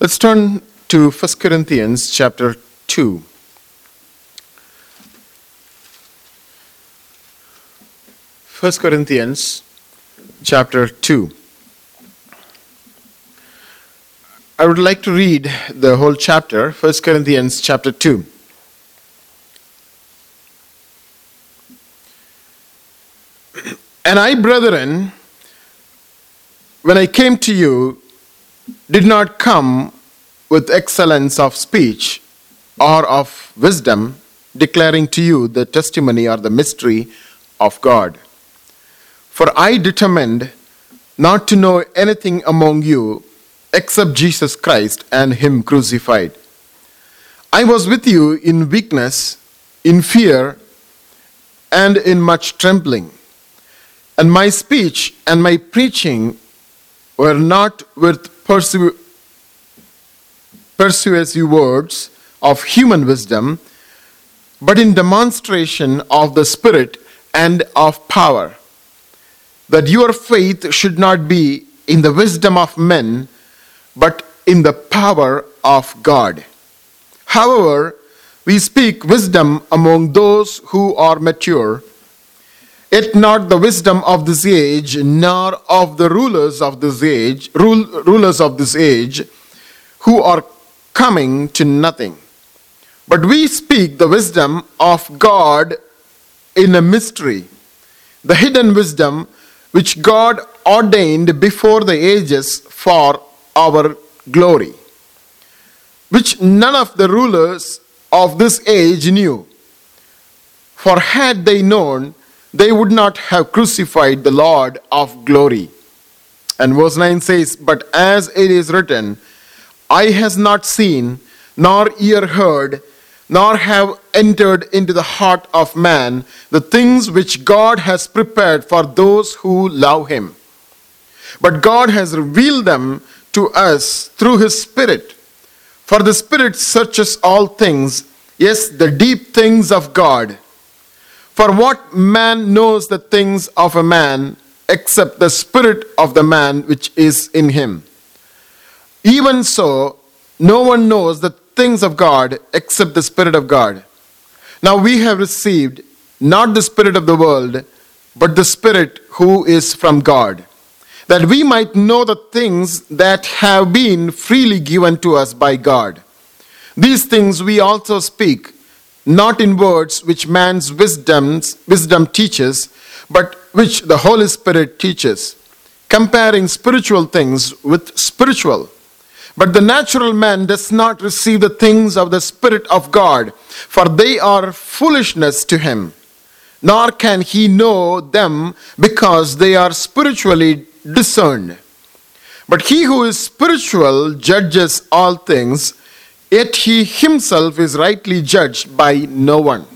Let's turn to 1 Corinthians chapter 2. First Corinthians chapter 2. I would like to read the whole chapter, 1 Corinthians chapter 2. And I, brethren, when I came to you, did not come with excellence of speech or of wisdom, declaring to you the testimony or the mystery of God. For I determined not to know anything among you except Jesus Christ and Him crucified. I was with you in weakness, in fear, and in much trembling. And my speech and my preaching were not with persu- persuasive words of human wisdom, but in demonstration of the Spirit and of power, that your faith should not be in the wisdom of men, but in the power of God. However, we speak wisdom among those who are mature Yet not the wisdom of this age, nor of the rulers of this age, rule, rulers of this age, who are coming to nothing. But we speak the wisdom of God in a mystery, the hidden wisdom which God ordained before the ages for our glory, which none of the rulers of this age knew. For had they known, they would not have crucified the Lord of glory. And verse 9 says, But as it is written, Eye has not seen, nor ear heard, nor have entered into the heart of man the things which God has prepared for those who love him. But God has revealed them to us through his Spirit. For the Spirit searches all things, yes, the deep things of God. For what man knows the things of a man except the spirit of the man which is in him? Even so, no one knows the things of God except the Spirit of God. Now we have received not the Spirit of the world, but the Spirit who is from God, that we might know the things that have been freely given to us by God. These things we also speak not in words which man's wisdom's, wisdom teaches, but which the Holy Spirit teaches, comparing spiritual things with spiritual. But the natural man does not receive the things of the Spirit of God, for they are foolishness to him, nor can he know them because they are spiritually discerned. But he who is spiritual judges all things Yet he himself is rightly judged by no one.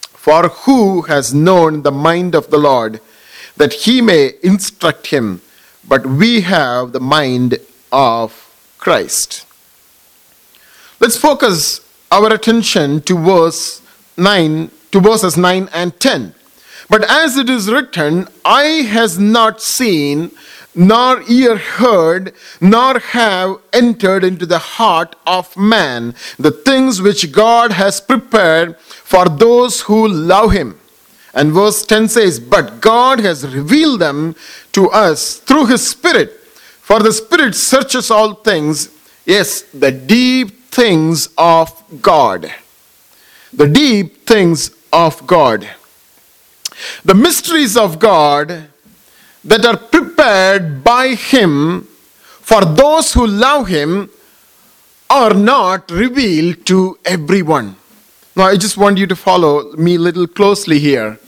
For who has known the mind of the Lord that he may instruct him? But we have the mind of Christ. Let's focus our attention to verse 9 to verses 9 and 10. But as it is written, eye has not seen, nor ear heard, nor have entered into the heart of man the things which God has prepared for those who love him. And verse 10 says, But God has revealed them to us through his Spirit. For the Spirit searches all things, yes, the deep things of God. The deep things of God. The mysteries of God that are prepared by Him for those who love Him are not revealed to everyone. Now, I just want you to follow me a little closely here.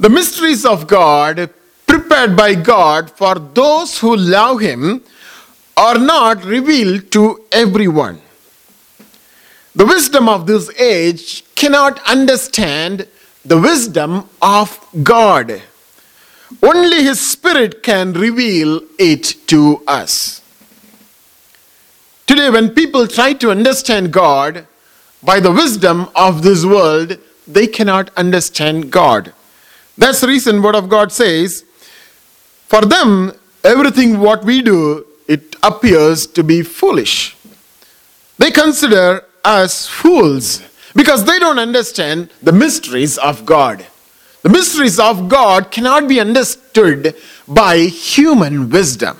The mysteries of God prepared by God for those who love Him are not revealed to everyone. The wisdom of this age cannot understand the wisdom of God. Only His Spirit can reveal it to us. Today, when people try to understand God by the wisdom of this world, they cannot understand God. That's the reason Word of God says, for them, everything what we do, it appears to be foolish. They consider us fools because they don't understand the mysteries of God. The mysteries of God cannot be understood by human wisdom.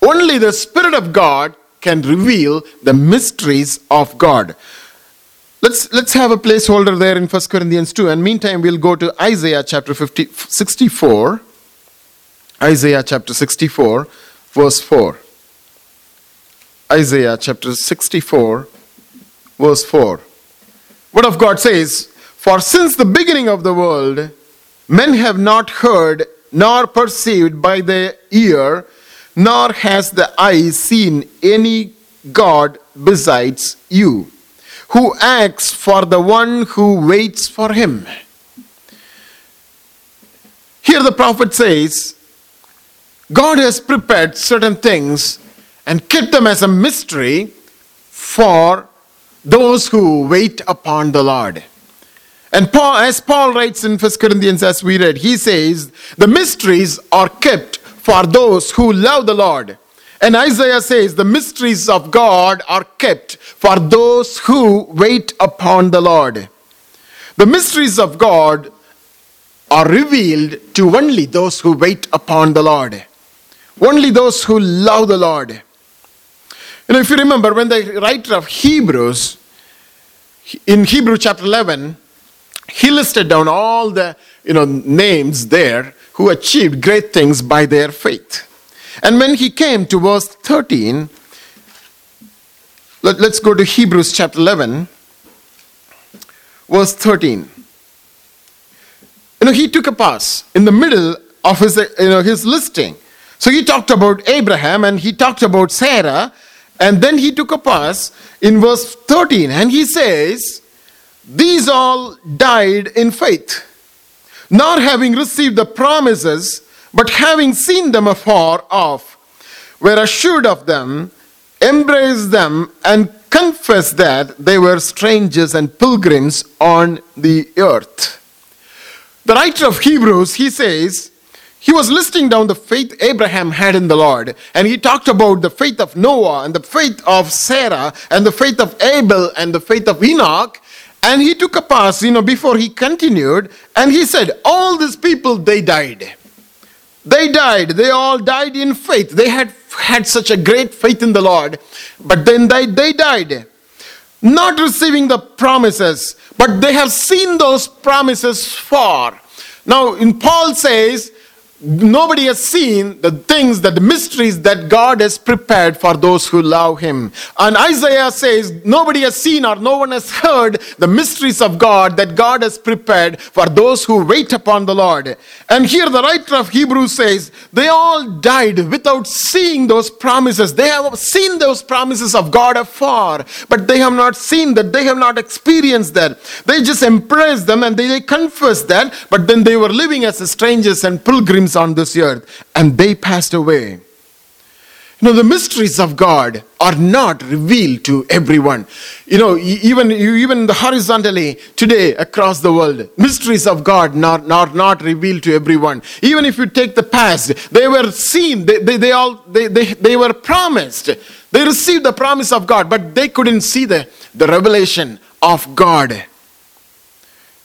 Only the Spirit of God can reveal the mysteries of God. Let's, let's have a placeholder there in 1 Corinthians 2. And meantime, we'll go to Isaiah chapter 50, 64. Isaiah chapter 64, verse 4. Isaiah chapter 64, verse 4. Word of God says, For since the beginning of the world, men have not heard nor perceived by the ear, nor has the eye seen any God besides you, who acts for the one who waits for him. Here the prophet says, God has prepared certain things and kept them as a mystery for those who wait upon the Lord. And Paul, as Paul writes in 1 Corinthians, as we read, he says, The mysteries are kept for those who love the Lord. And Isaiah says, The mysteries of God are kept for those who wait upon the Lord. The mysteries of God are revealed to only those who wait upon the Lord, only those who love the Lord. You know, if you remember, when the writer of Hebrews, in Hebrew chapter 11, he listed down all the you know, names there who achieved great things by their faith. And when he came to verse 13, let, us go to Hebrews chapter 11, verse 13. You know, he took a pass in the middle of his, you know, his listing. So he talked about Abraham and he talked about Sarah, and then he took a pass in verse 13, and he says, These all died in faith, not having received the promises, but having seen them afar off, were assured of them, embraced them, and confessed that they were strangers and pilgrims on the earth. The writer of Hebrews, he says, he was listing down the faith Abraham had in the Lord, and he talked about the faith of Noah, and the faith of Sarah, and the faith of Abel, and the faith of Enoch. And he took a pass, you know, before he continued, and he said, All these people, they died. They died. They all died in faith. They had had such a great faith in the Lord, but then they, they died. Not receiving the promises, but they have seen those promises far. Now, in Paul says, Nobody has seen the things, that the mysteries that God has prepared for those who love Him. And Isaiah says, Nobody has seen or no one has heard the mysteries of God that God has prepared for those who wait upon the Lord. And here the writer of Hebrews says, They all died without seeing those promises. They have seen those promises of God afar, but they have not seen that, they have not experienced that. They just embraced them and they, they confessed that, but then they were living as strangers and pilgrims on this earth, and they passed away. You know, the mysteries of God are not revealed to everyone. You know, even, even horizontally today across the world, mysteries of God not, not, not revealed to everyone. Even if you take the past, they were seen, they, they, they all, they, they, they were promised. They received the promise of God, but they couldn't see the, the revelation of God.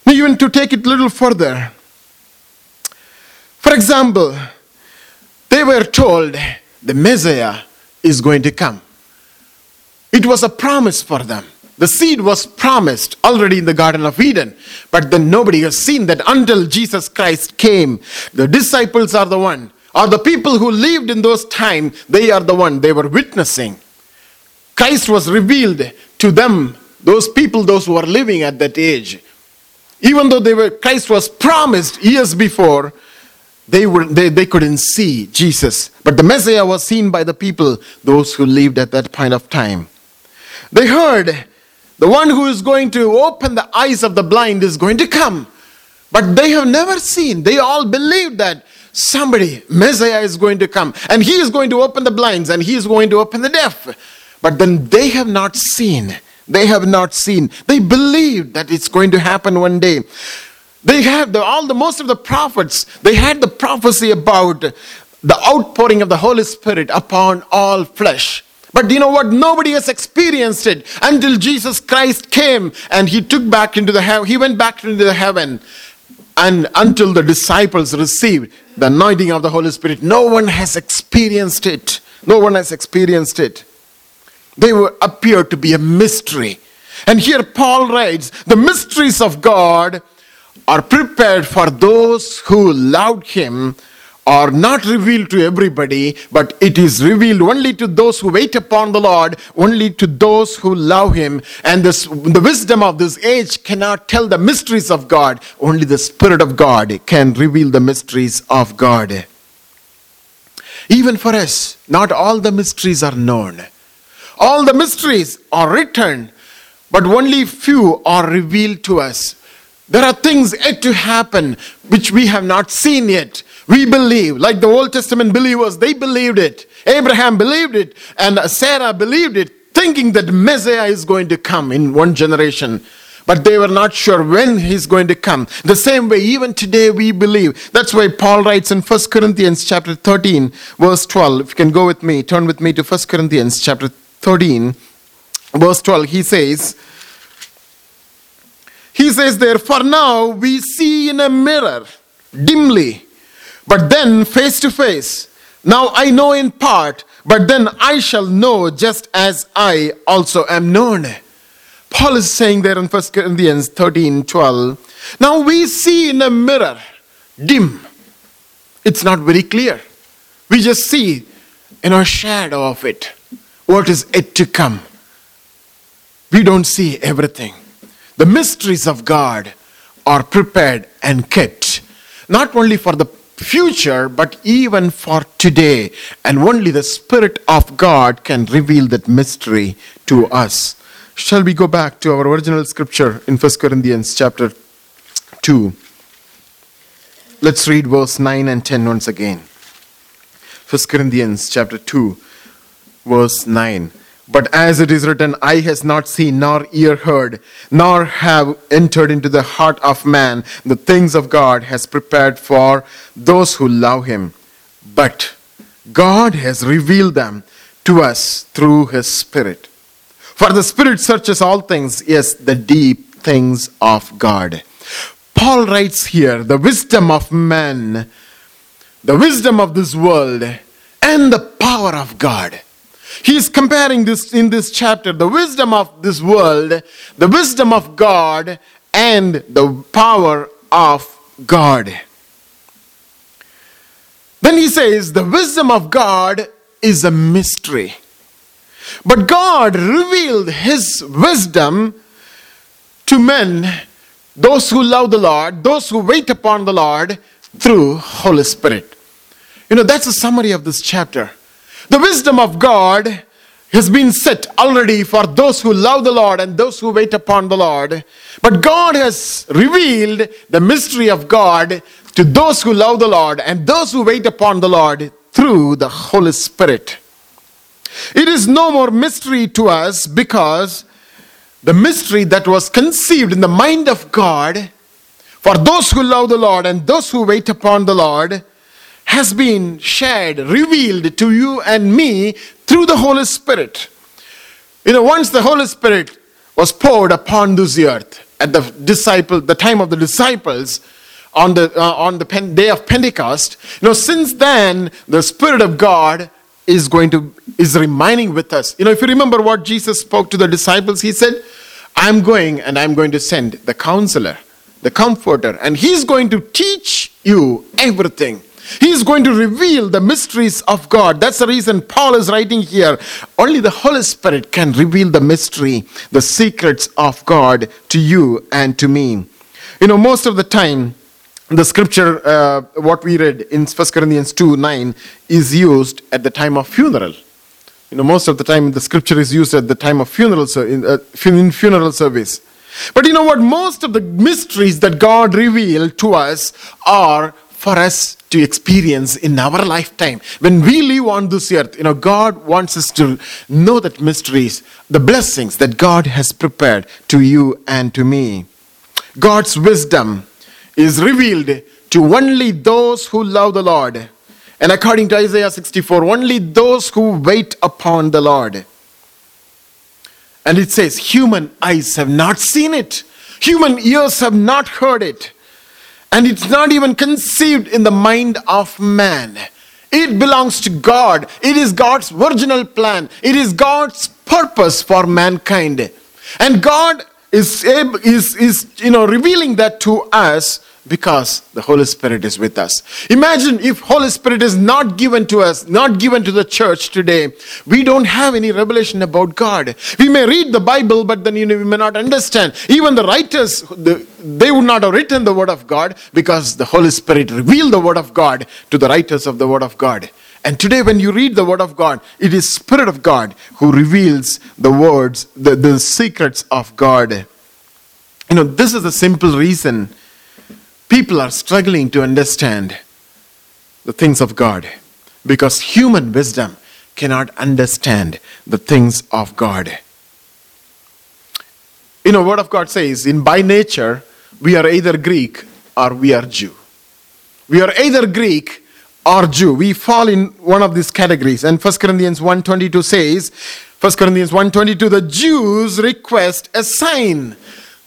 Even to take it a little further, for example, they were told the Messiah is going to come. It was a promise for them. The seed was promised already in the Garden of Eden, but then nobody has seen that until Jesus Christ came. The disciples are the one, or the people who lived in those times, they are the one they were witnessing. Christ was revealed to them, those people, those who were living at that age. Even though they were, Christ was promised years before, they, were, they, they couldn't see Jesus. But the Messiah was seen by the people, those who lived at that point of time. They heard the one who is going to open the eyes of the blind is going to come. But they have never seen. They all believed that somebody, Messiah, is going to come. And he is going to open the blinds and he is going to open the deaf. But then they have not seen. They have not seen. They believed that it's going to happen one day. They have the, all the most of the prophets, they had the prophecy about the outpouring of the Holy Spirit upon all flesh. But you know what? Nobody has experienced it until Jesus Christ came and he took back into the heaven. He went back into the heaven. And until the disciples received the anointing of the Holy Spirit, no one has experienced it. No one has experienced it. They were appear to be a mystery. And here Paul writes, the mysteries of God are prepared for those who loved him are not revealed to everybody, but it is revealed only to those who wait upon the Lord, only to those who love Him. And this, the wisdom of this age cannot tell the mysteries of God. Only the Spirit of God can reveal the mysteries of God. Even for us, not all the mysteries are known. All the mysteries are written, but only few are revealed to us. There are things yet to happen which we have not seen yet. We believe, like the Old Testament believers, they believed it. Abraham believed it, and Sarah believed it, thinking that Messiah is going to come in one generation. But they were not sure when he's going to come. The same way, even today, we believe. That's why Paul writes in 1 Corinthians chapter 13, verse 12. If you can go with me, turn with me to 1 Corinthians chapter 13, verse 12. He says, he says there, for now we see in a mirror dimly, but then face to face. Now I know in part, but then I shall know just as I also am known. Paul is saying there in 1 Corinthians 13 12. Now we see in a mirror, dim. It's not very clear. We just see in a shadow of it what is yet to come. We don't see everything. The mysteries of God are prepared and kept, not only for the future, but even for today. And only the Spirit of God can reveal that mystery to us. Shall we go back to our original scripture in 1 Corinthians chapter 2? Let's read verse 9 and 10 once again. 1 Corinthians chapter 2, verse 9. But as it is written, eye has not seen, nor ear heard, nor have entered into the heart of man the things of God has prepared for those who love him. But God has revealed them to us through his Spirit. For the Spirit searches all things, yes, the deep things of God. Paul writes here the wisdom of man, the wisdom of this world, and the power of God. He is comparing this in this chapter the wisdom of this world, the wisdom of God, and the power of God. Then he says the wisdom of God is a mystery. But God revealed his wisdom to men, those who love the Lord, those who wait upon the Lord through Holy Spirit. You know, that's a summary of this chapter. The wisdom of God has been set already for those who love the Lord and those who wait upon the Lord. But God has revealed the mystery of God to those who love the Lord and those who wait upon the Lord through the Holy Spirit. It is no more mystery to us because the mystery that was conceived in the mind of God for those who love the Lord and those who wait upon the Lord has been shared, revealed to you and me through the Holy Spirit. You know, once the Holy Spirit was poured upon this earth at the disciple, the time of the disciples, on the uh, on the pen, day of Pentecost. You know, since then the Spirit of God is going to is remaining with us. You know, if you remember what Jesus spoke to the disciples, he said, "I'm going and I'm going to send the Counselor, the Comforter, and He's going to teach you everything." He's going to reveal the mysteries of God. That's the reason Paul is writing here. Only the Holy Spirit can reveal the mystery, the secrets of God to you and to me. You know, most of the time, the scripture, uh, what we read in 1 Corinthians 2 9, is used at the time of funeral. You know, most of the time the scripture is used at the time of funeral, in, uh, in funeral service. But you know what? Most of the mysteries that God revealed to us are for us to experience in our lifetime. When we live on this earth, you know, God wants us to know that mysteries, the blessings that God has prepared to you and to me. God's wisdom is revealed to only those who love the Lord And according to Isaiah 64, only those who wait upon the Lord. And it says, human eyes have not seen it, human ears have not heard it, and it's not even conceived in the mind of man. It belongs to God. It is God's original plan. It is God's purpose for mankind. And God is, is, is you know, revealing that to us because the holy spirit is with us. Imagine if holy spirit is not given to us not given to the church today. We don't have any revelation about god. We may read the bible but then you know we may not understand. Even the writers they would not have written the word of god because the holy spirit revealed the word of god to the writers of the word of god. And today when you read the word of god it is spirit of god who reveals the words the, the secrets of god. You know this is a simple reason people are struggling to understand the things of God because human wisdom cannot understand the things of God. You know, Word of God says, in by nature, we are either Greek or we are Jew. We are either Greek or Jew. We fall in one of these categories. And 1 Corinthians 1.22 says, 1 Corinthians 1.22, the Jews request a sign.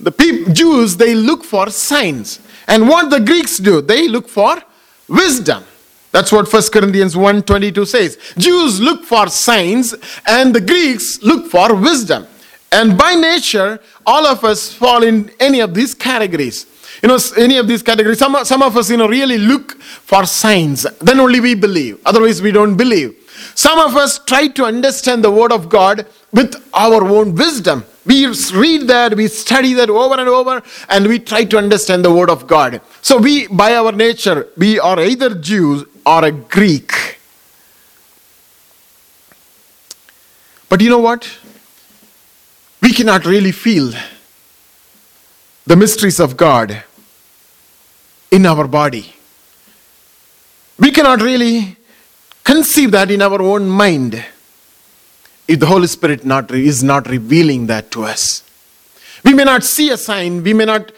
The Jews, they look for signs. And what the Greeks do, they look for wisdom. That's what 1 Corinthians 1:22 says. Jews look for signs and the Greeks look for wisdom. And by nature, all of us fall in any of these categories. You know, any of these categories. Some, some of us, you know, really look for signs. Then only we believe. Otherwise, we don't believe. Some of us try to understand the Word of God with our own wisdom. We read that, we study that over and over, and we try to understand the Word of God. So, we, by our nature, we are either Jews or a Greek. But you know what? We cannot really feel the mysteries of God in our body. We cannot really conceive that in our own mind if the Holy Spirit not, is not revealing that to us. We may not see a sign, we may not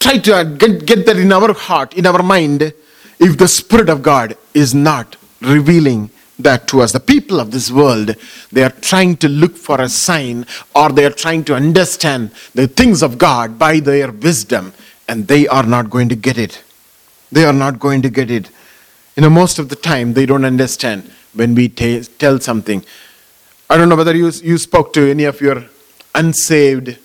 try to get, get that in our heart, in our mind, if the Spirit of God is not revealing that to us. The people of this world, they are trying to look for a sign or they are trying to understand the things of God by their wisdom, and they are not going to get it. They are not going to get it. You know, most of the time they don't understand when we t- tell something. I don't know whether you, you spoke to any of your unsaved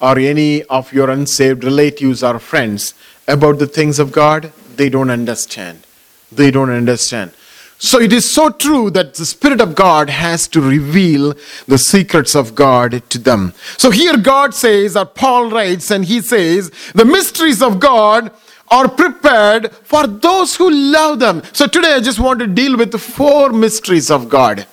or any of your unsaved relatives or friends about the things of God. They don't understand. They don't understand. So it is so true that the Spirit of God has to reveal the secrets of God to them. So here God says, or Paul writes, and he says, the mysteries of God are prepared for those who love them. So today I just want to deal with the four mysteries of God.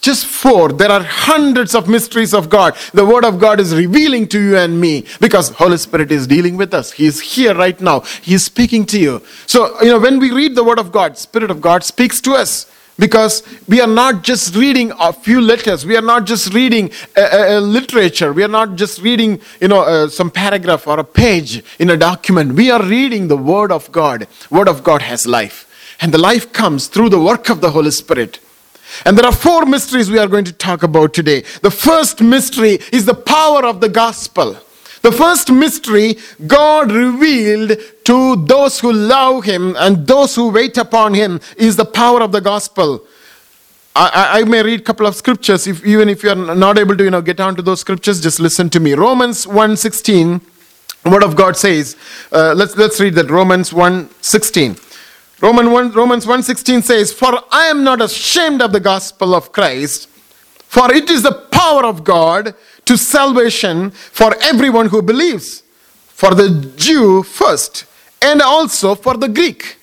Just four. There are hundreds of mysteries of God. The Word of God is revealing to you and me because Holy Spirit is dealing with us. He is here right now. He is speaking to you. So, you know, when we read the Word of God, Spirit of God speaks to us because we are not just reading a few letters we are not just reading a, a, a literature we are not just reading you know uh, some paragraph or a page in a document we are reading the word of god word of god has life and the life comes through the work of the holy spirit and there are four mysteries we are going to talk about today. The first mystery is the power of the gospel. The first mystery God revealed to those who love Him and those who wait upon Him is the power of the gospel. I, I, may read a couple of scriptures. If, even if you are not able to you know, get onto those scriptures, just listen to me. Romans 1.16, Word of God says, uh, let's, let's read that. Romans 1.16. Roman 1, Romans 1.16 says, For I am not ashamed of the gospel of Christ, for it is the power of God to salvation for everyone who believes, for the Jew first, and also for the Greek.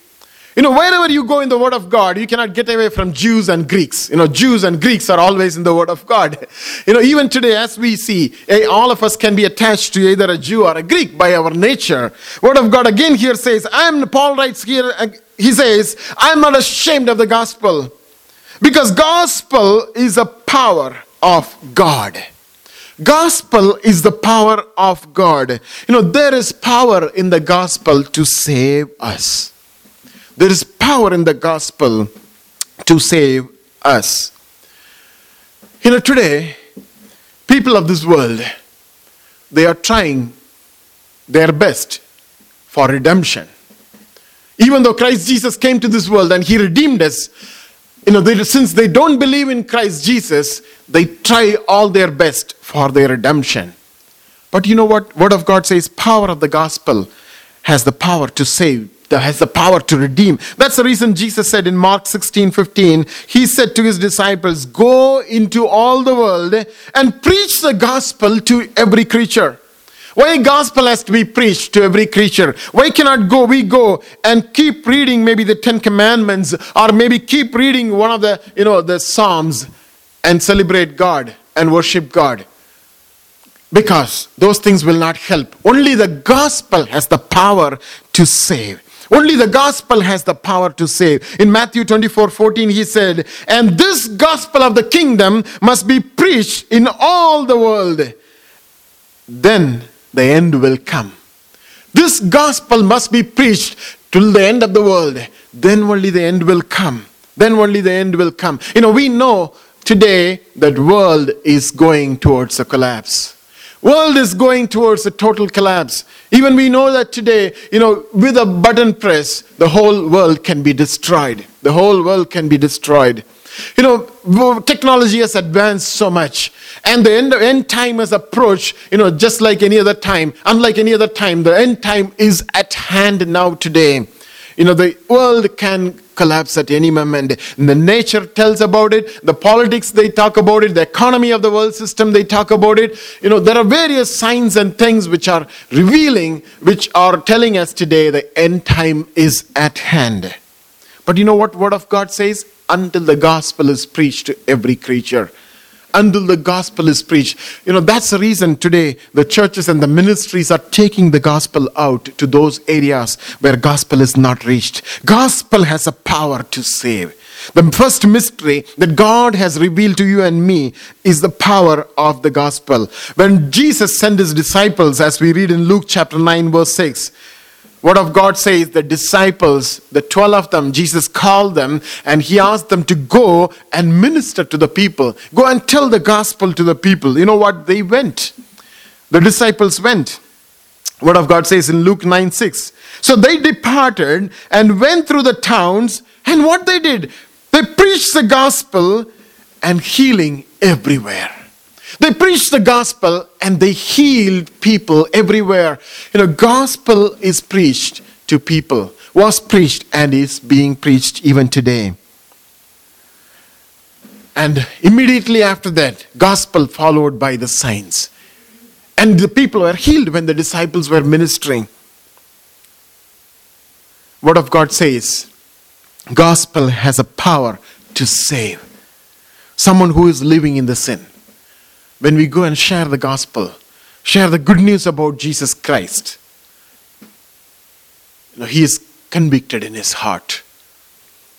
You know, wherever you go in the Word of God, you cannot get away from Jews and Greeks. You know, Jews and Greeks are always in the Word of God. You know, even today, as we see, eh, all of us can be attached to either a Jew or a Greek by our nature. Word of God again here says, I am, Paul writes here, he says, I'm not ashamed of the gospel because gospel is a power of God. Gospel is the power of God. You know, there is power in the gospel to save us. There is power in the gospel to save us. You know, today, people of this world, they are trying their best for redemption. Even though Christ Jesus came to this world and he redeemed us, you know, they, since they don't believe in Christ Jesus, they try all their best for their redemption. But you know what? Word of God says, power of the gospel has the power to save, has the power to redeem. That's the reason Jesus said in Mark 16, 15, he said to his disciples, Go into all the world and preach the gospel to every creature. Why gospel has to be preached to every creature? Why cannot go we go and keep reading maybe the Ten Commandments or maybe keep reading one of the you know the Psalms and celebrate God and worship God? Because those things will not help. Only the gospel has the power to save. Only the gospel has the power to save. In Matthew 24 14, he said, And this gospel of the kingdom must be preached in all the world. Then the end will come. This gospel must be preached till the end of the world. Then only the end will come. Then only the end will come. You know, we know today that world is going towards a collapse world is going towards a total collapse even we know that today you know with a button press the whole world can be destroyed the whole world can be destroyed you know technology has advanced so much and the end, end time has approached you know just like any other time unlike any other time the end time is at hand now today you know the world can collapse at any moment. The nature tells about it, the politics they talk about it, the economy of the world system they talk about it. You know, there are various signs and things which are revealing, which are telling us today the end time is at hand. But you know what word of God says? Until the gospel is preached to every creature until the gospel is preached. You know, that's the reason today the churches and the ministries are taking the gospel out to those areas where gospel is not reached. Gospel has a power to save. The first mystery that God has revealed to you and me is the power of the gospel. When Jesus sent his disciples, as we read in Luke chapter 9, verse 6, Word of God says the disciples, the 12 of them, Jesus called them and he asked them to go and minister to the people. Go and tell the gospel to the people. You know what? They went. The disciples went. Word of God says in Luke 9 6. So they departed and went through the towns, and what they did? They preached the gospel and healing everywhere. They preached the gospel and they healed people everywhere. You know, gospel is preached to people, was preached and is being preached even today. And immediately after that, gospel followed by the signs. And the people were healed when the disciples were ministering. Word of God says, gospel has a power to save someone who is living in the sin when we go and share the gospel, share the good news about Jesus Christ, you know, he is convicted in his heart.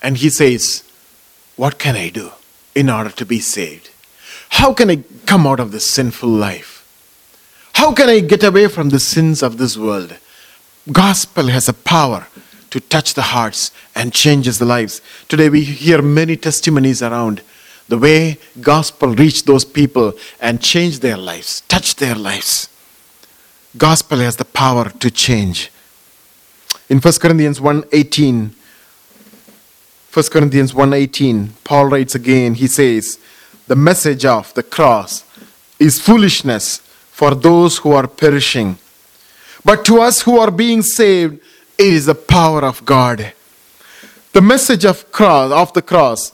And he says, What can I do in order to be saved? How can I come out of this sinful life? How can I get away from the sins of this world? Gospel has a power to touch the hearts and changes the lives. Today we hear many testimonies around the way gospel reached those people and changed their lives, touched their lives. Gospel has the power to change. In 1 Corinthians 1:18, 1 Corinthians 1:18, Paul writes again, he says, "The message of the cross is foolishness for those who are perishing, but to us who are being saved, it is the power of God." The message of cross of the cross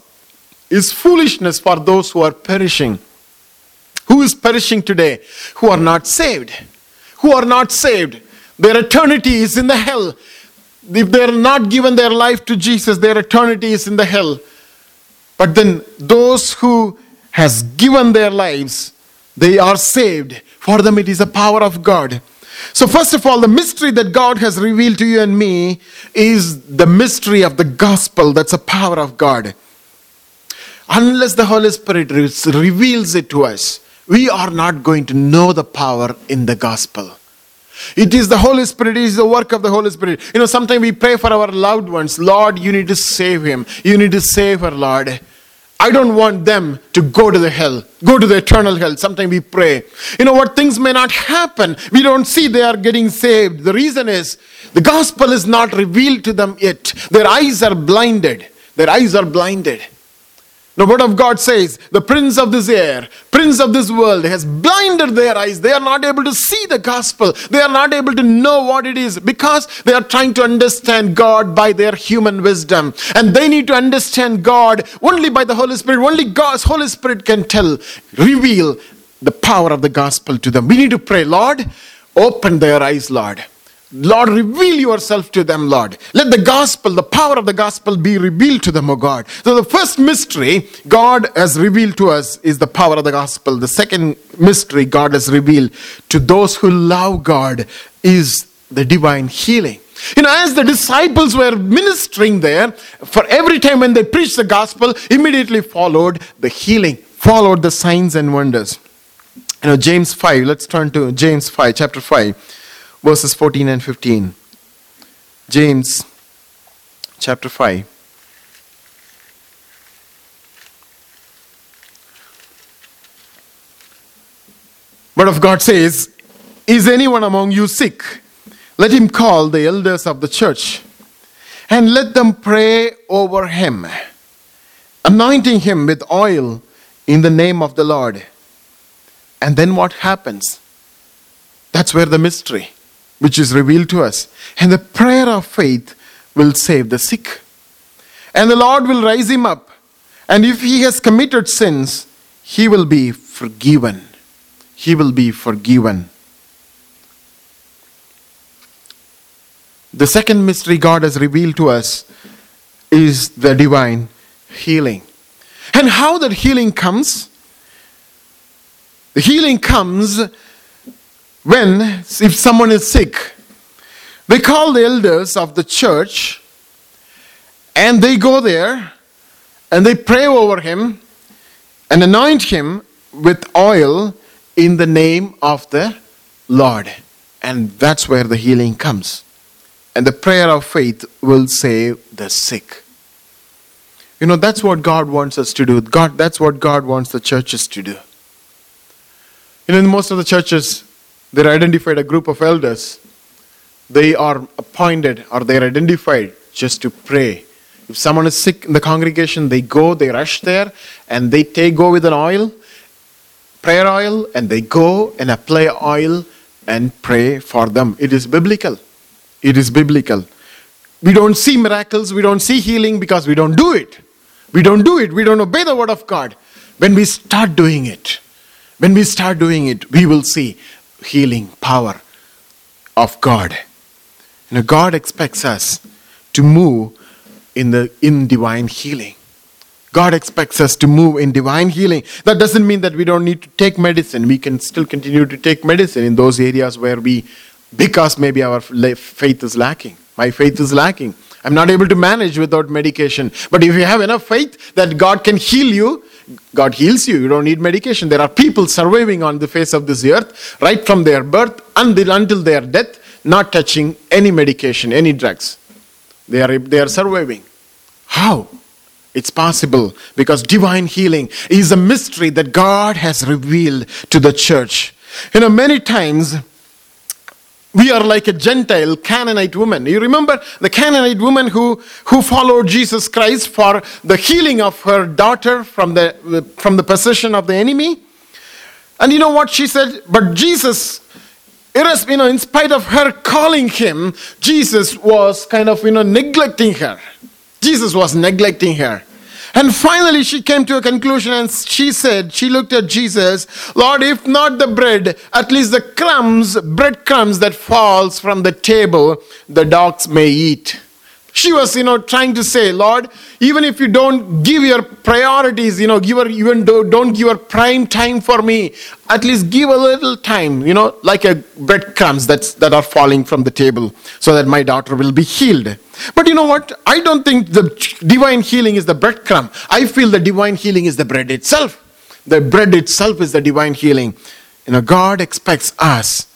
is foolishness for those who are perishing. Who is perishing today? Who are not saved. Who are not saved. Their eternity is in the hell. If they are not given their life to Jesus, their eternity is in the hell. But then those who has given their lives, they are saved. For them it is the power of God. So first of all, the mystery that God has revealed to you and me is the mystery of the gospel. That's a power of God unless the Holy Spirit reveals it to us, we are not going to know the power in the gospel. It is the Holy Spirit, it is the work of the Holy Spirit. You know, sometimes we pray for our loved ones Lord, you need to save him. You need to save her, Lord. I don't want them to go to the hell, go to the eternal hell. Sometimes we pray. You know what? Things may not happen. We don't see they are getting saved. The reason is the gospel is not revealed to them yet. Their eyes are blinded. Their eyes are blinded. The word of God says, the prince of this air, prince of this world has blinded their eyes. They are not able to see the gospel. They are not able to know what it is because they are trying to understand God by their human wisdom. And they need to understand God only by the Holy Spirit. Only God's Holy Spirit can tell, reveal the power of the gospel to them. We need to pray, Lord, open their eyes, Lord. Lord, reveal yourself to them, Lord. Let the gospel, the power of the gospel be revealed to them, O God. So, the first mystery God has revealed to us is the power of the gospel. The second mystery God has revealed to those who love God is the divine healing. You know, as the disciples were ministering there, for every time when they preached the gospel, immediately followed the healing, followed the signs and wonders. You know, James 5, let's turn to James 5, chapter 5 verses 14 and 15. James chapter 5. Word of God says, Is anyone among you sick? Let him call the elders of the church and let them pray over him, anointing him with oil in the name of the Lord. And then what happens? That's where the mystery which is revealed to us. And the prayer of faith will save the sick. And the Lord will raise him up. And if he has committed sins, he will be forgiven. He will be forgiven. The second mystery God has revealed to us is the divine healing. And how that healing comes? The healing comes when, if someone is sick, they call the elders of the church and they go there and they pray over him and anoint him with oil in the name of the Lord. And that's where the healing comes. And the prayer of faith will save the sick. You know, that's what God wants us to do. God, that's what God wants the churches to do. You know, in most of the churches, they are identified a group of elders. They are appointed or they are identified just to pray. If someone is sick in the congregation, they go, they rush there, and they take go with an oil, prayer oil, and they go and apply oil and pray for them. It is biblical. It is biblical. We don't see miracles, we don't see healing because we don't do it. We don't do it. We don't obey the word of God. When we start doing it, when we start doing it, we will see healing power of God. You know, God expects us to move in the in divine healing. God expects us to move in divine healing. That doesn't mean that we don't need to take medicine. We can still continue to take medicine in those areas where we, because maybe our faith is lacking. My faith is lacking. I'm not able to manage without medication. But if you have enough faith that God can heal you, God heals you. You don't need medication. There are people surviving on the face of this earth right from their birth until, until their death, not touching any medication, any drugs. They are, they are surviving. How? It's possible because divine healing is a mystery that God has revealed to the church. You know, many times we are like a Gentile Canaanite woman. You remember the Canaanite woman who, who followed Jesus Christ for the healing of her daughter from the, from the possession of the enemy? And you know what she said? But Jesus, you know, in spite of her calling him, Jesus was kind of, you know, neglecting her. Jesus was neglecting her. And finally, she came to a conclusion and she said, She looked at Jesus, Lord, if not the bread, at least the crumbs, bread crumbs that falls from the table, the dogs may eat. She was, you know, trying to say, Lord, even if you don't give your priorities, you know, give her, even don't give her prime time for me, at least give a little time, you know, like a breadcrumbs that's, that are falling from the table so that my daughter will be healed. But you know what? I don't think the divine healing is the breadcrumb. I feel the divine healing is the bread itself. The bread itself is the divine healing. You know, God expects us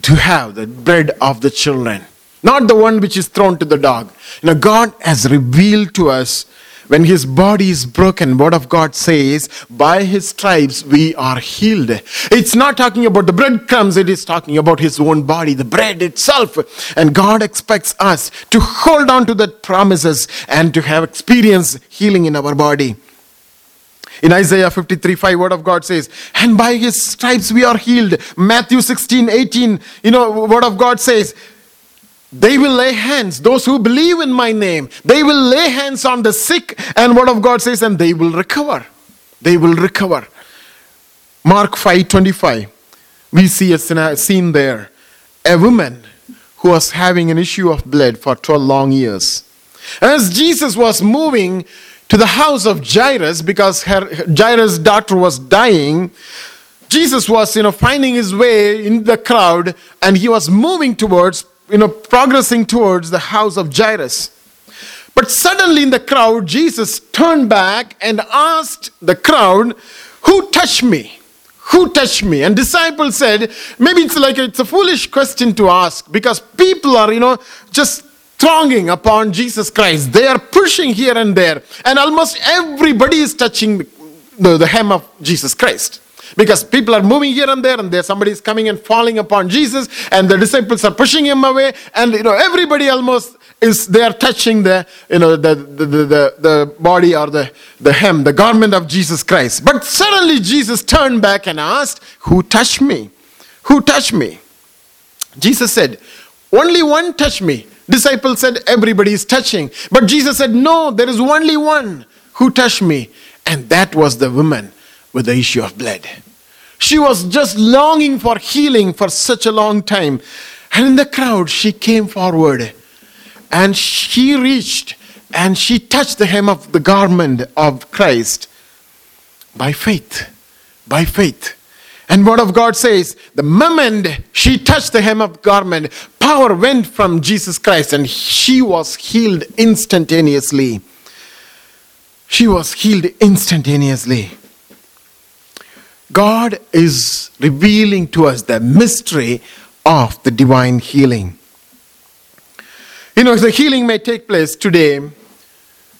to have the bread of the children, not the one which is thrown to the dog. You know, God has revealed to us when his body is broken, word of God says, by his stripes we are healed. It's not talking about the breadcrumbs, it is talking about his own body, the bread itself. And God expects us to hold on to that promises and to have experience healing in our body. In Isaiah 53 5, word of God says, and by his stripes we are healed. Matthew 16 18, you know, word of God says, they will lay hands, those who believe in my name, they will lay hands on the sick, and word of God says, and they will recover. They will recover. Mark 5 25, we see a scene there. A woman who was having an issue of blood for 12 long years. As Jesus was moving to the house of Jairus because her, Jairus' daughter was dying, Jesus was, you know, finding his way in the crowd and he was moving towards you know, progressing towards the house of Jairus. But suddenly in the crowd, Jesus turned back and asked the crowd, Who touched me? Who touched me? And disciples said, Maybe it's like it's a foolish question to ask because people are, you know, just thronging upon Jesus Christ. They are pushing here and there, and almost everybody is touching the, the hem of Jesus Christ because people are moving here and there and there. Somebody is coming and falling upon jesus and the disciples are pushing him away. And you know everybody almost is they are touching the you know the the, the, the, the body or the, the hem the garment of jesus christ. But suddenly jesus turned back and asked who touched me? Who touched me? Jesus said only one touched me. Disciples said everybody is touching. But jesus said no there is only one who touched me. And that was the woman with the issue of blood. She was just longing for healing for such a long time. And in the crowd, she came forward and she reached and she touched the hem of the garment of Christ by faith. By faith. And word of God says, the moment she touched the hem of garment, power went from Jesus Christ and she was healed instantaneously. She was healed instantaneously. God is revealing to us the mystery of the divine healing. You know, the healing may take place today,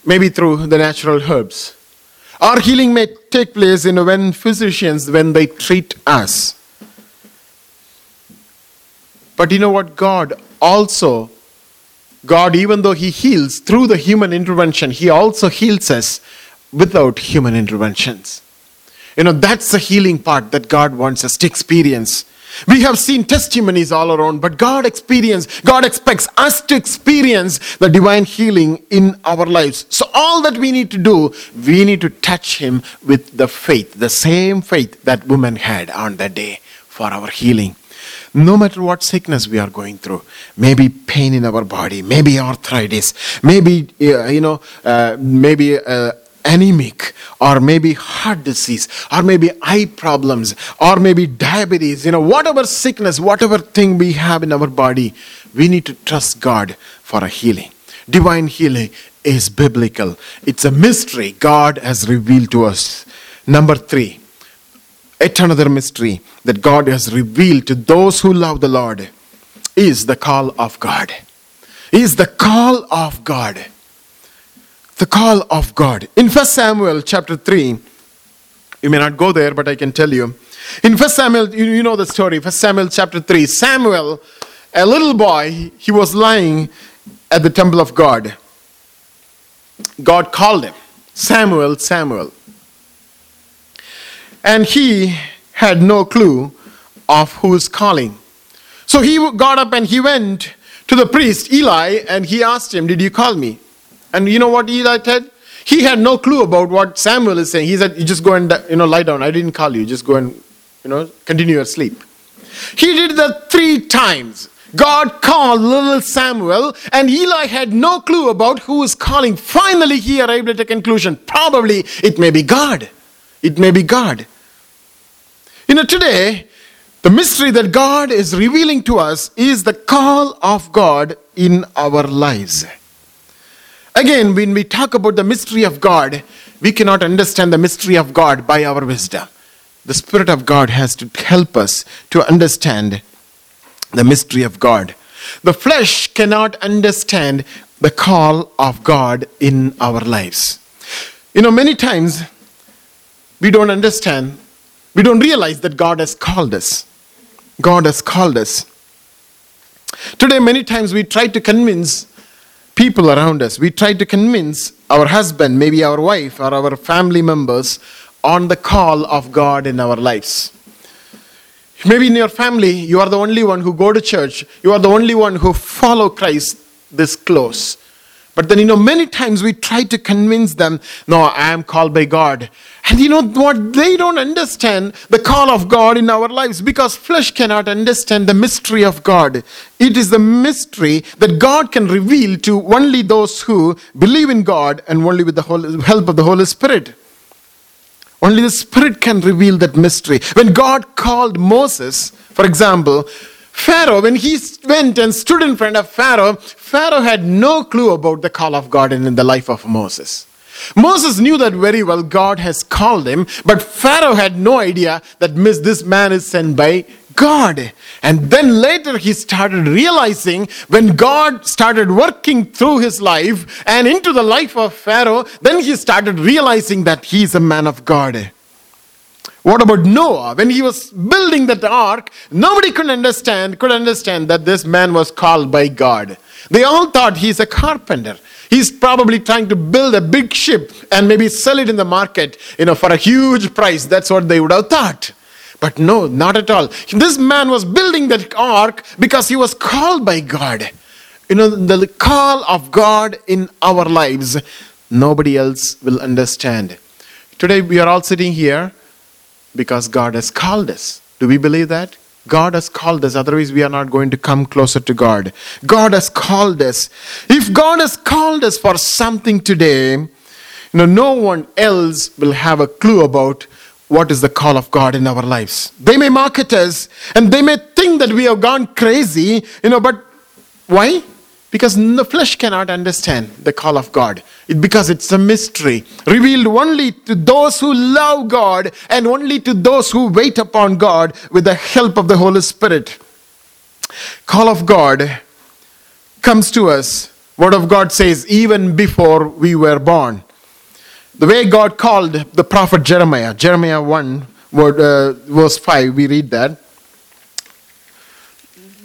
maybe through the natural herbs. Our healing may take place you know, when physicians, when they treat us. But you know what? God also, God, even though He heals through the human intervention, He also heals us without human interventions. You know, that's the healing part that God wants us to experience. We have seen testimonies all around, but God experience, God expects us to experience the divine healing in our lives. So all that we need to do, we need to touch him with the faith, the same faith that woman had on that day for our healing. No matter what sickness we are going through, maybe pain in our body, maybe arthritis, maybe uh, you know, uh, maybe uh, anemic or maybe heart disease or maybe eye problems or maybe diabetes you know whatever sickness whatever thing we have in our body we need to trust god for a healing. Divine healing is biblical. It's a mystery god has revealed to us. Number 3 yet another mystery that god has revealed to those who love the lord is the call of god. Is the call of god the call of God. In 1 Samuel chapter 3, you may not go there, but I can tell you. In 1 Samuel, you know the story, 1 Samuel chapter 3, Samuel, a little boy, he was lying at the temple of God. God called him, Samuel, Samuel. And he had no clue of who's calling. So he got up and he went to the priest, Eli, and he asked him, Did you call me? And you know what Eli said? He had no clue about what Samuel is saying. He said, You just go and you know lie down. I didn't call you. Just go and you know continue your sleep. He did that three times. God called little Samuel, and Eli had no clue about who was calling. Finally, he arrived at a conclusion. Probably it may be God. It may be God. You know, today, the mystery that God is revealing to us is the call of God in our lives. Again, when we talk about the mystery of God, we cannot understand the mystery of God by our wisdom. The Spirit of God has to help us to understand the mystery of God. The flesh cannot understand the call of God in our lives. You know, many times we don't understand, we don't realize that God has called us. God has called us. Today, many times we try to convince people around us, we try to convince our husband, maybe our wife, or our family members on the call of God in our lives. Maybe in your family, you are the only one who go to church. You are the only one who follow Christ this close. But then, you know, many times we try to convince them, no, I am called by God. And you know what? They don't understand the call of God in our lives because flesh cannot understand the mystery of God. It is the mystery that God can reveal to only those who believe in God and only with the help of the Holy Spirit. Only the Spirit can reveal that mystery. When God called Moses, for example, Pharaoh, when he went and stood in front of Pharaoh, Pharaoh had no clue about the call of God in the life of Moses. Moses knew that very well God has called him, but Pharaoh had no idea that this man is sent by God. And then later he started realizing when God started working through his life and into the life of Pharaoh, then he started realizing that he is a man of God. What about Noah? When he was building that ark, nobody could understand, could understand that this man was called by God. They all thought he's a carpenter. He's probably trying to build a big ship and maybe sell it in the market, you know, for a huge price. That's what they would have thought. But no, not at all. This man was building that ark because he was called by God. You know, the call of God in our lives, nobody else will understand. Today we are all sitting here because God has called us. Do we believe that? God has called us, otherwise, we are not going to come closer to God. God has called us. If God has called us for something today, you know, no one else will have a clue about what is the call of God in our lives. They may market us and they may think that we have gone crazy, you know, but why? Because the flesh cannot understand the call of God. Because it's a mystery revealed only to those who love God and only to those who wait upon God with the help of the Holy Spirit. Call of God comes to us. Word of God says, even before we were born. The way God called the prophet Jeremiah, Jeremiah 1, word, uh, verse 5, we read that.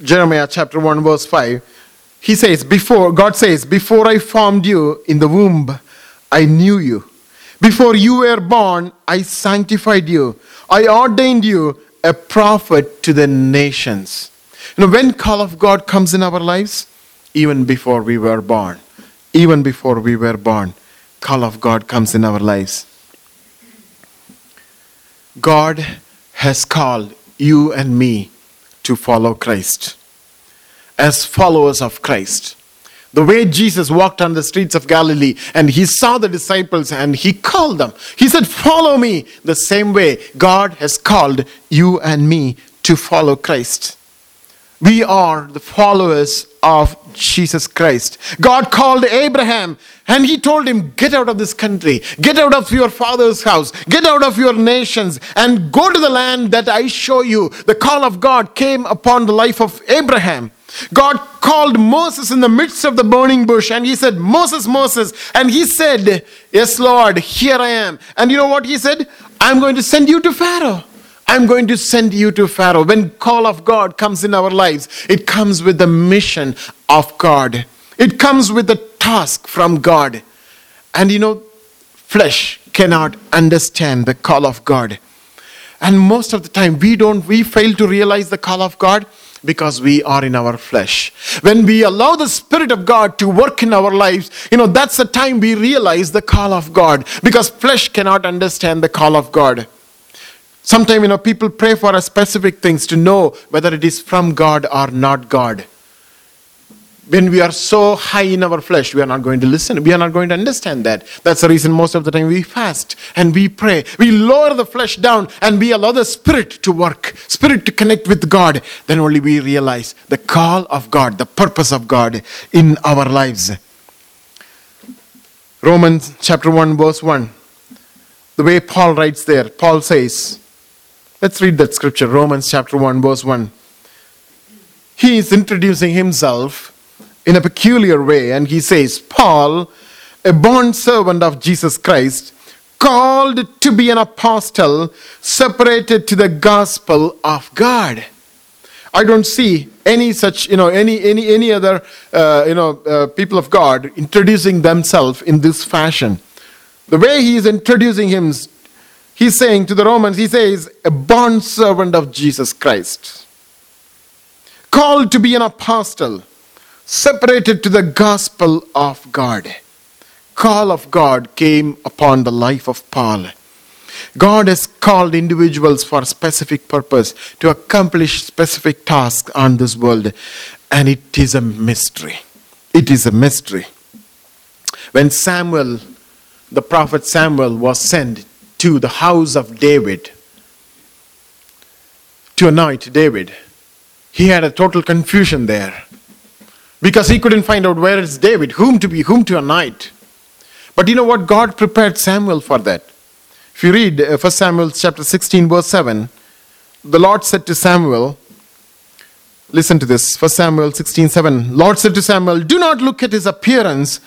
Jeremiah chapter 1, verse 5 he says, before, God says, before I formed you in the womb, I knew you. Before you were born, I sanctified you. I ordained you a prophet to the nations. You know, when call of God comes in our lives, even before we were born, even before we were born, call of God comes in our lives. God has called you and me to follow Christ as followers of Christ. The way Jesus walked on the streets of Galilee and he saw the disciples and he called them. He said, Follow me. The same way God has called you and me to follow Christ. We are the followers of Jesus Christ. God called Abraham and he told him, Get out of this country, get out of your father's house, get out of your nations, and go to the land that I show you. The call of God came upon the life of Abraham. God called Moses in the midst of the burning bush and he said, Moses, Moses. And he said, Yes, Lord, here I am. And you know what he said? I'm going to send you to Pharaoh. I'm going to send you to Pharaoh. When call of God comes in our lives, it comes with the mission of God. It comes with the task from God. And you know, flesh cannot understand the call of God. And most of the time we don't we fail to realize the call of God because we are in our flesh. When we allow the Spirit of God to work in our lives, you know, that's the time we realize the call of God because flesh cannot understand the call of God. Sometimes, you know, people pray for a specific things to know whether it is from God or not God when we are so high in our flesh, we are not going to listen. We are not going to understand that. That's the reason most of the time we fast and we pray. We lower the flesh down and we allow the spirit to work, spirit to connect with God. Then only we realize the call of God, the purpose of God in our lives. Romans chapter 1, verse 1. The way Paul writes there, Paul says, let's read that scripture, Romans chapter 1, verse 1. he is introducing himself in a peculiar way, and he says, Paul, a bond servant of Jesus Christ, called to be an apostle, separated to the gospel of God. I don't see any such, you know, any any any other, uh, you know, uh, people of God introducing themselves in this fashion. The way he is introducing him, he's saying to the Romans, he says, a bond servant of Jesus Christ, called to be an apostle, separated to the gospel of God. Call of God came upon the life of Paul. God has called individuals for specific purpose to accomplish specific tasks on this world, and it is a mystery. It is a mystery. When Samuel, the prophet Samuel, was sent to the house of David to anoint David, he had a total confusion there because he couldn't find out where is David, whom to be, whom to anoint. But you know what? God prepared Samuel for that. If you read uh, 1 Samuel chapter 16, verse 7, the Lord said to Samuel, Listen to this 1 Samuel 16, 7. Lord said to Samuel, Do not look at his appearance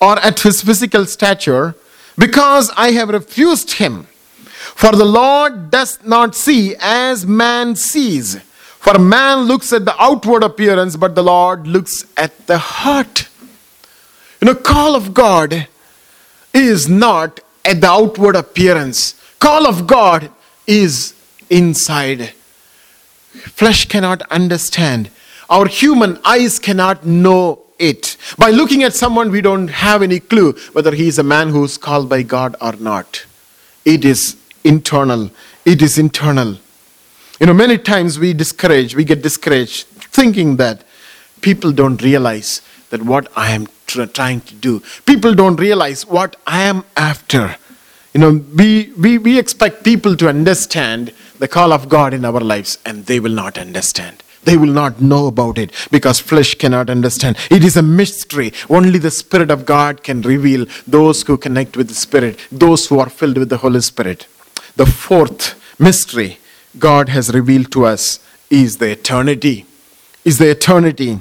or at his physical stature, because I have refused him. For the Lord does not see as man sees. For man looks at the outward appearance, but the Lord looks at the heart. You know, call of God is not at the outward appearance. Call of God is inside. Flesh cannot understand. Our human eyes cannot know it. By looking at someone, we don't have any clue whether he is a man who is called by God or not. It is internal. It is internal. You know, many times we discourage, we get discouraged thinking that people don't realize that what I am trying to do. People don't realize what I am after. You know, we, we, we expect people to understand the call of God in our lives, and they will not understand. They will not know about it because flesh cannot understand. It is a mystery. Only the Spirit of God can reveal those who connect with the Spirit, those who are filled with the Holy Spirit. The fourth mystery God has revealed to us is the eternity. Is the eternity.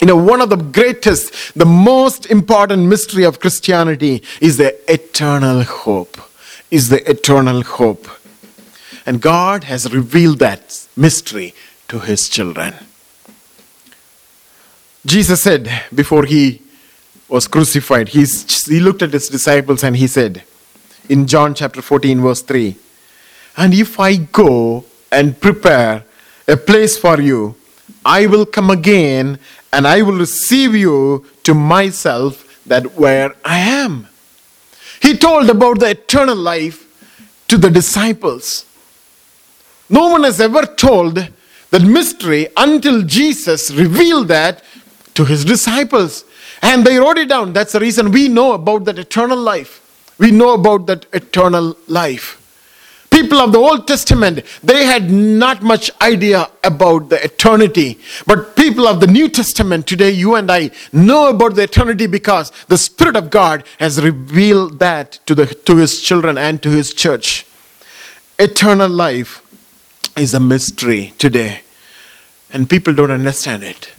You know, one of the greatest, the most important mystery of Christianity is the eternal hope. Is the eternal hope. And God has revealed that mystery to his children. Jesus said before he was crucified, he's, he looked at his disciples and he said in John chapter 14, verse 3 And if I go and prepare a place for you, I will come again and I will receive you to myself that where I am. He told about the eternal life to the disciples. No one has ever told that mystery until Jesus revealed that to his disciples. And they wrote it down. That's the reason we know about that eternal life. We know about that eternal life people of the Old Testament, they had not much idea about the eternity. But people of the New Testament today, you and I know about the eternity because the Spirit of God has revealed that to, the, to His children and to His church. Eternal life is a mystery today, and people don't understand it.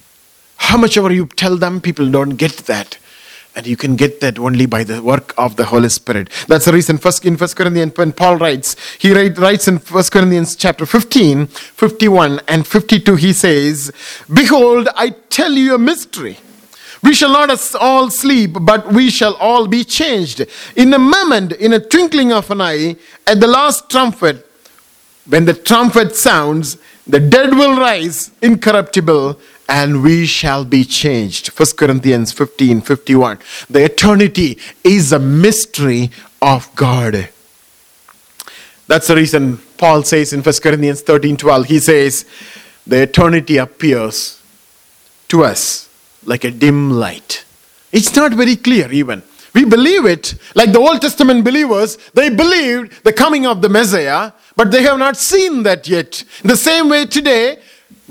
How much ever you tell them, people don't get that. And you can get that only by the work of the Holy Spirit. That's the reason first in First Corinthians, when Paul writes, he writes in First Corinthians chapter 15, 51 and 52, he says, Behold, I tell you a mystery. We shall not all sleep, but we shall all be changed. In a moment, in a twinkling of an eye, at the last trumpet, when the trumpet sounds, the dead will rise incorruptible and we shall be changed. 1 Corinthians 15 51. The eternity is a mystery of God. That's the reason Paul says in 1 Corinthians 13 12, he says, The eternity appears to us like a dim light. It's not very clear, even. We believe it, like the Old Testament believers, they believed the coming of the Messiah, but they have not seen that yet. The same way, today,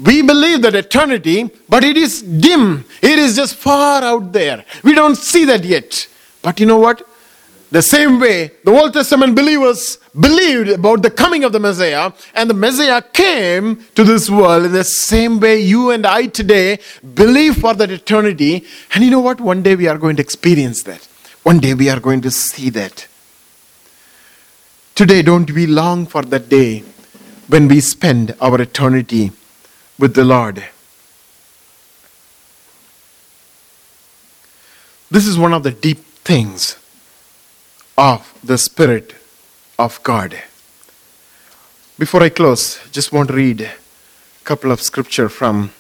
we believe that eternity, but it is dim. It is just far out there. We don't see that yet. But you know what? the same way the Old Testament believers believed about the coming of the Messiah, and the Messiah came to this world in the same way you and I today believe for that eternity. And you know what? One day we are going to experience that. One day we are going to see that. Today, don't we long for that day when we spend our eternity with the Lord? This is one of the deep things of the Spirit of God. Before I close, just want to read a couple of scripture from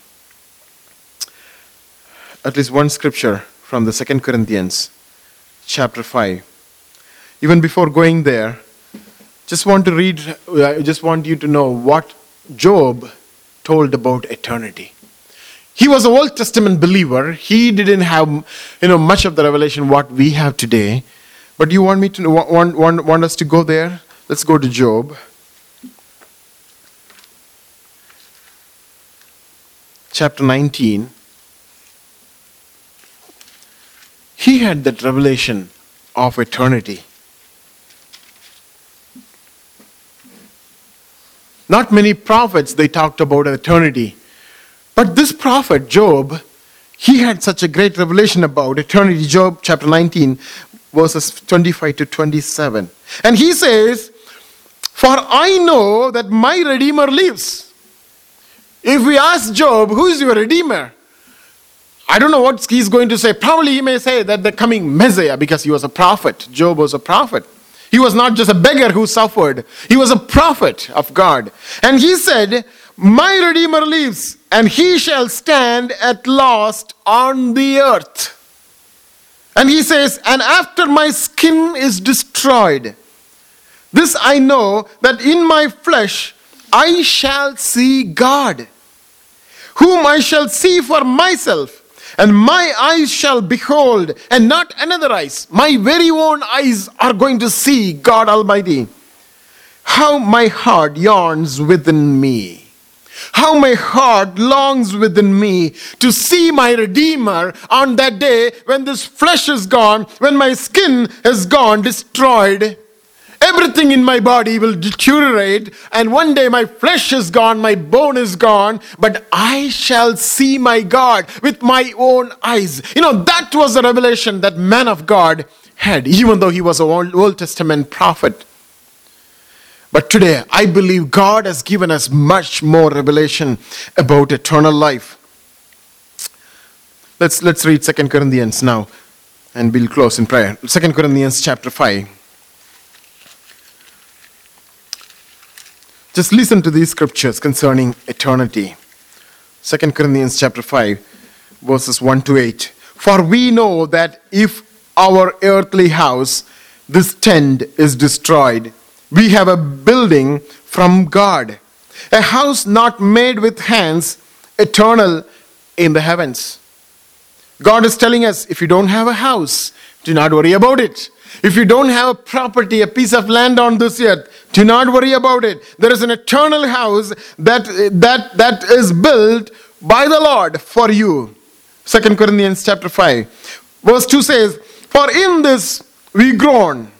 at least one scripture from the Second Corinthians chapter 5. Even before going there, just want to read I just want you to know what Job told about eternity. He was an Old Testament believer. He didn't have you know much of the revelation what we have today. But you want me to want, want, want us to go there? Let's go to Job. Chapter 19. He had that revelation of eternity. Not many prophets they talked about eternity. But this prophet, Job, he had such a great revelation about eternity. Job chapter 19, verses 25 to 27. And he says, For I know that my Redeemer lives. If we ask Job, Who is your Redeemer? I don't know what he's going to say. Probably he may say that the coming Messiah because he was a prophet. Job was a prophet. He was not just a beggar who suffered, he was a prophet of God. And he said, My Redeemer lives, and he shall stand at last on the earth. And he says, And after my skin is destroyed, this I know that in my flesh I shall see God, whom I shall see for myself and my eyes shall behold, and not another eyes. My very own eyes are going to see God Almighty. How my heart yearns within me. How my heart longs within me to see my Redeemer on that day when this flesh is gone, when my skin is gone, destroyed Everything in my body will deteriorate, and one day my flesh is gone, my bone is gone, but I shall see my God with my own eyes. You know, that was the revelation that man of God had, even though he was an Old, Testament prophet. But today, I believe God has given us much more revelation about eternal life. Let's, let's read Second Corinthians now, and we'll close in prayer. Second Corinthians chapter 5. Just listen to these scriptures concerning eternity. 2 Corinthians chapter 5 verses 1 to 8. For we know that if our earthly house, this tent, is destroyed, we have a building from God, a house not made with hands, eternal in the heavens. God is telling us if you don't have a house, do not worry about it. If you don't have a property, a piece of land on this earth, do not worry about it. There is an eternal house that, that, that is built by the Lord for you. Second Corinthians chapter 5. Verse 2 says, For in this we groan,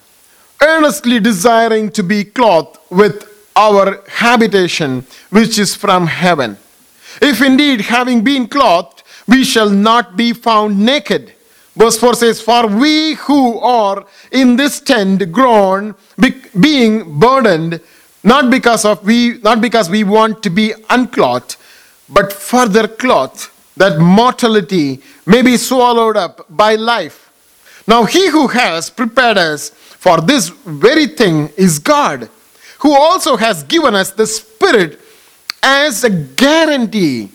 earnestly desiring to be clothed with our habitation, which is from heaven. If indeed, having been clothed, we shall not be found naked. Verse 4 says, For we who are in this tent groan, being burdened, not because of we not because we want to be unclothed, but further clothed, that mortality may be swallowed up by life. Now he who has prepared us for this very thing is God, who also has given us the Spirit as a guarantee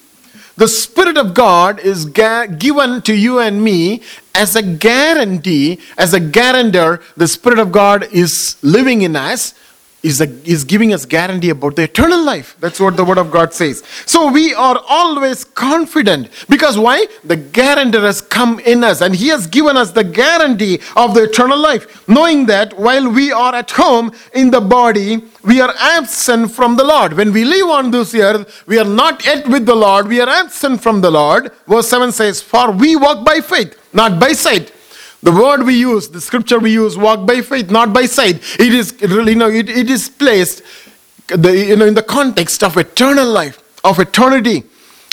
the Spirit of God is ga- given to you and me as a guarantee, as a guarantor. The Spirit of God is living in us, is, a, is giving us guarantee about the eternal life. That's what the Word of God says. So we are always confident because why? The guarantor has come in us and He has given us the guarantee of the eternal life, knowing that while we are at home in the body, we are absent from the Lord. When we live on this earth, we are not yet with the Lord, we are absent from the Lord. Verse 7 says, For we walk by faith, not by sight. The word we use, the scripture we use, walk by faith, not by sight. It is really, you know, it, it is placed the, you know, in the context of eternal life, of eternity.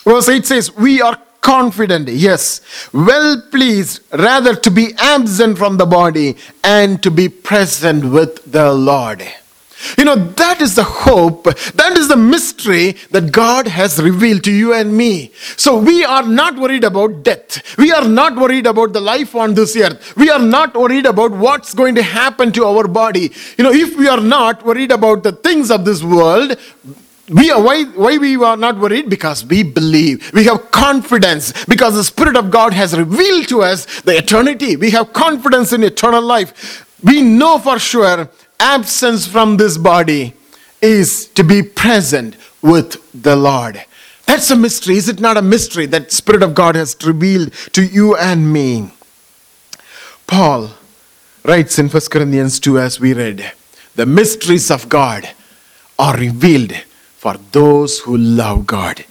Verse 8 says, We are confident, yes, well pleased rather to be absent from the body and to be present with the Lord. You know, that is the hope, that is the mystery that God has revealed to you and me. So we are not worried about death. We are not worried about the life on this earth. We are not worried about what's going to happen to our body. You know, if we are not worried about the things of this world, we are why why we are not worried because we believe we have confidence because the spirit of god has revealed to us the eternity we have confidence in eternal life we know for sure absence from this body is to be present with the lord that's a mystery is it not a mystery that spirit of god has revealed to you and me paul writes in 1 corinthians 2 as we read the mysteries of god are revealed for those who love God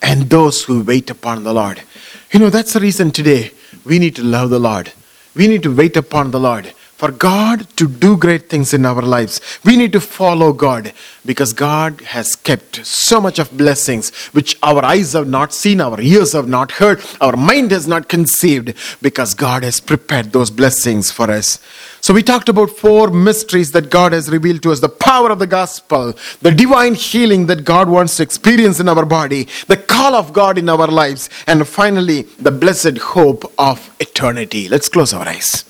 and those who wait upon the Lord. You know, that's the reason today we need to love the Lord. We need to wait upon the Lord. For God to do great things in our lives, we need to follow God because God has kept so much of blessings which our eyes have not seen, our ears have not heard, our mind has not conceived because God has prepared those blessings for us. So, we talked about four mysteries that God has revealed to us the power of the gospel, the divine healing that God wants to experience in our body, the call of God in our lives, and finally, the blessed hope of eternity. Let's close our eyes.